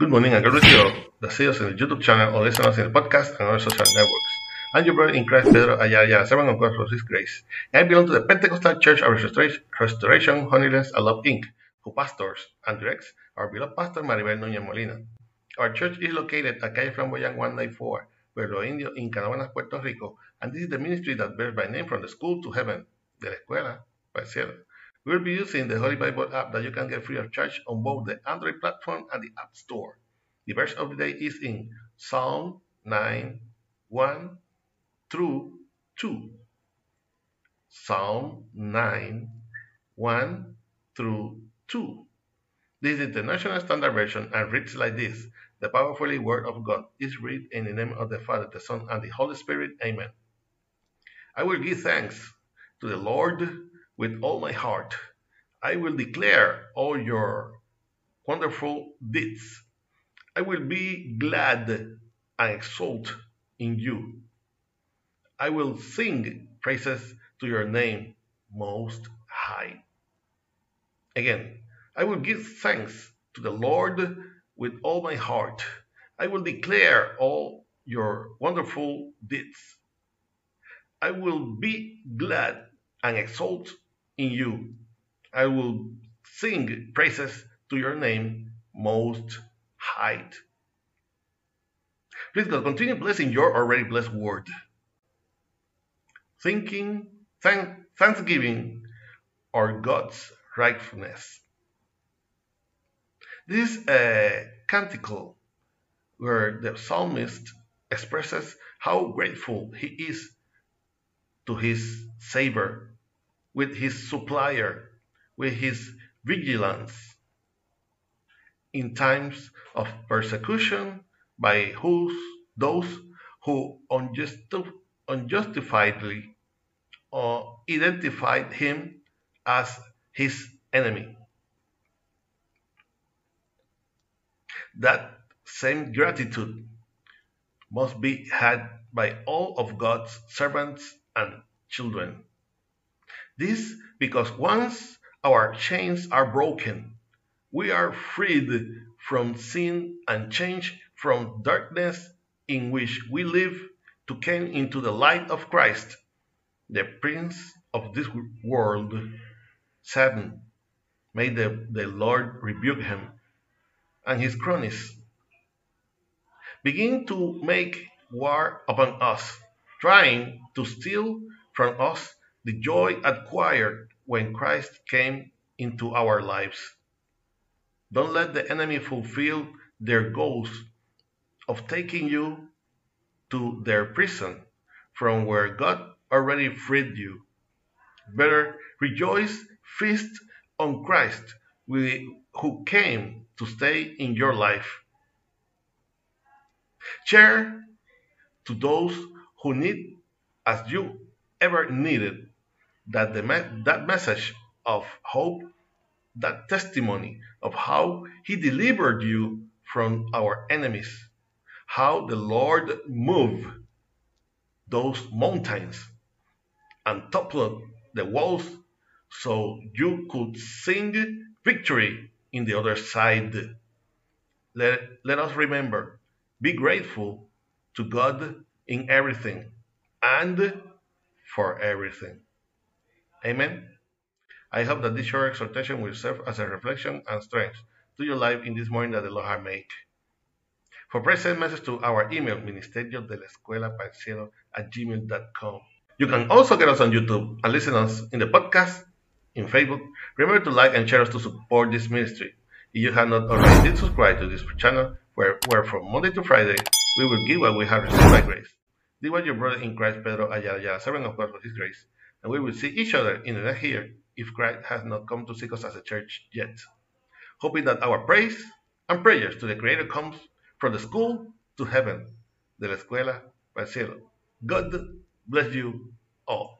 Good morning and God you all see us in the YouTube channel or listen us in the podcast and other social networks. I'm your brother in Christ, Pedro Ayala, servant of God for His grace. I belong to the Pentecostal Church of Restoration, Restoration Holiness and Love Inc., who pastors and directs our beloved pastor Maribel Núñez Molina. Our church is located at Calle Flamboyant 194, Pueblo Indio, in Canóvanas, Puerto Rico, and this is the ministry that bears by name from the school to heaven, de la escuela para el cielo. We'll be using the Holy Bible app that you can get free of charge on both the Android platform and the App Store. The verse of the day is in Psalm 9, 1 through 2. Psalm 9, 1 through 2. This is the National Standard Version and reads like this The powerful word of God is read in the name of the Father, the Son, and the Holy Spirit. Amen. I will give thanks to the Lord with all my heart. I will declare all your wonderful deeds. I will be glad and exult in you. I will sing praises to your name, Most High. Again, I will give thanks to the Lord with all my heart. I will declare all your wonderful deeds. I will be glad and exult in you. I will sing praises to your name, Most High. Please God, continue blessing your already blessed word. Thinking, thank, thanksgiving, or God's rightfulness. This is a canticle where the psalmist expresses how grateful he is to his Savior with his supplier, with his vigilance in times of persecution by whose, those who unjusti- unjustifiably uh, identified him as his enemy. That same gratitude must be had by all of God's servants and children. This because once our chains are broken, we are freed from sin and changed from darkness in which we live to come into the light of Christ, the Prince of this world. Satan, may the, the Lord rebuke him and his cronies. Begin to make war upon us, trying to steal from us the joy acquired when Christ came into our lives. Don't let the enemy fulfill their goals of taking you to their prison from where God already freed you. Better rejoice, feast on Christ who came to stay in your life. Share to those who need as you ever needed that the that message of hope, that testimony of how he delivered you from our enemies, how the Lord moved those mountains and toppled the walls so you could sing victory in the other side. Let, let us remember, be grateful to God in everything and for everything. Amen. I hope that this short exhortation will serve as a reflection and strength to your life in this morning that the Lord has made. For prayer, send message to our email, ministerio de la escuela cielo at gmail.com. You can also get us on YouTube and listen us in the podcast, in Facebook. Remember to like and share us to support this ministry. If you have not already did subscribe to this channel, where, where from Monday to Friday, we will give what we have received by grace. This was your brother in Christ, Pedro Ayala, servant of God for his grace and we will see each other in the next year if Christ has not come to seek us as a church yet. Hoping that our praise and prayers to the Creator comes from the school to heaven, de la escuela para el cielo. God bless you all.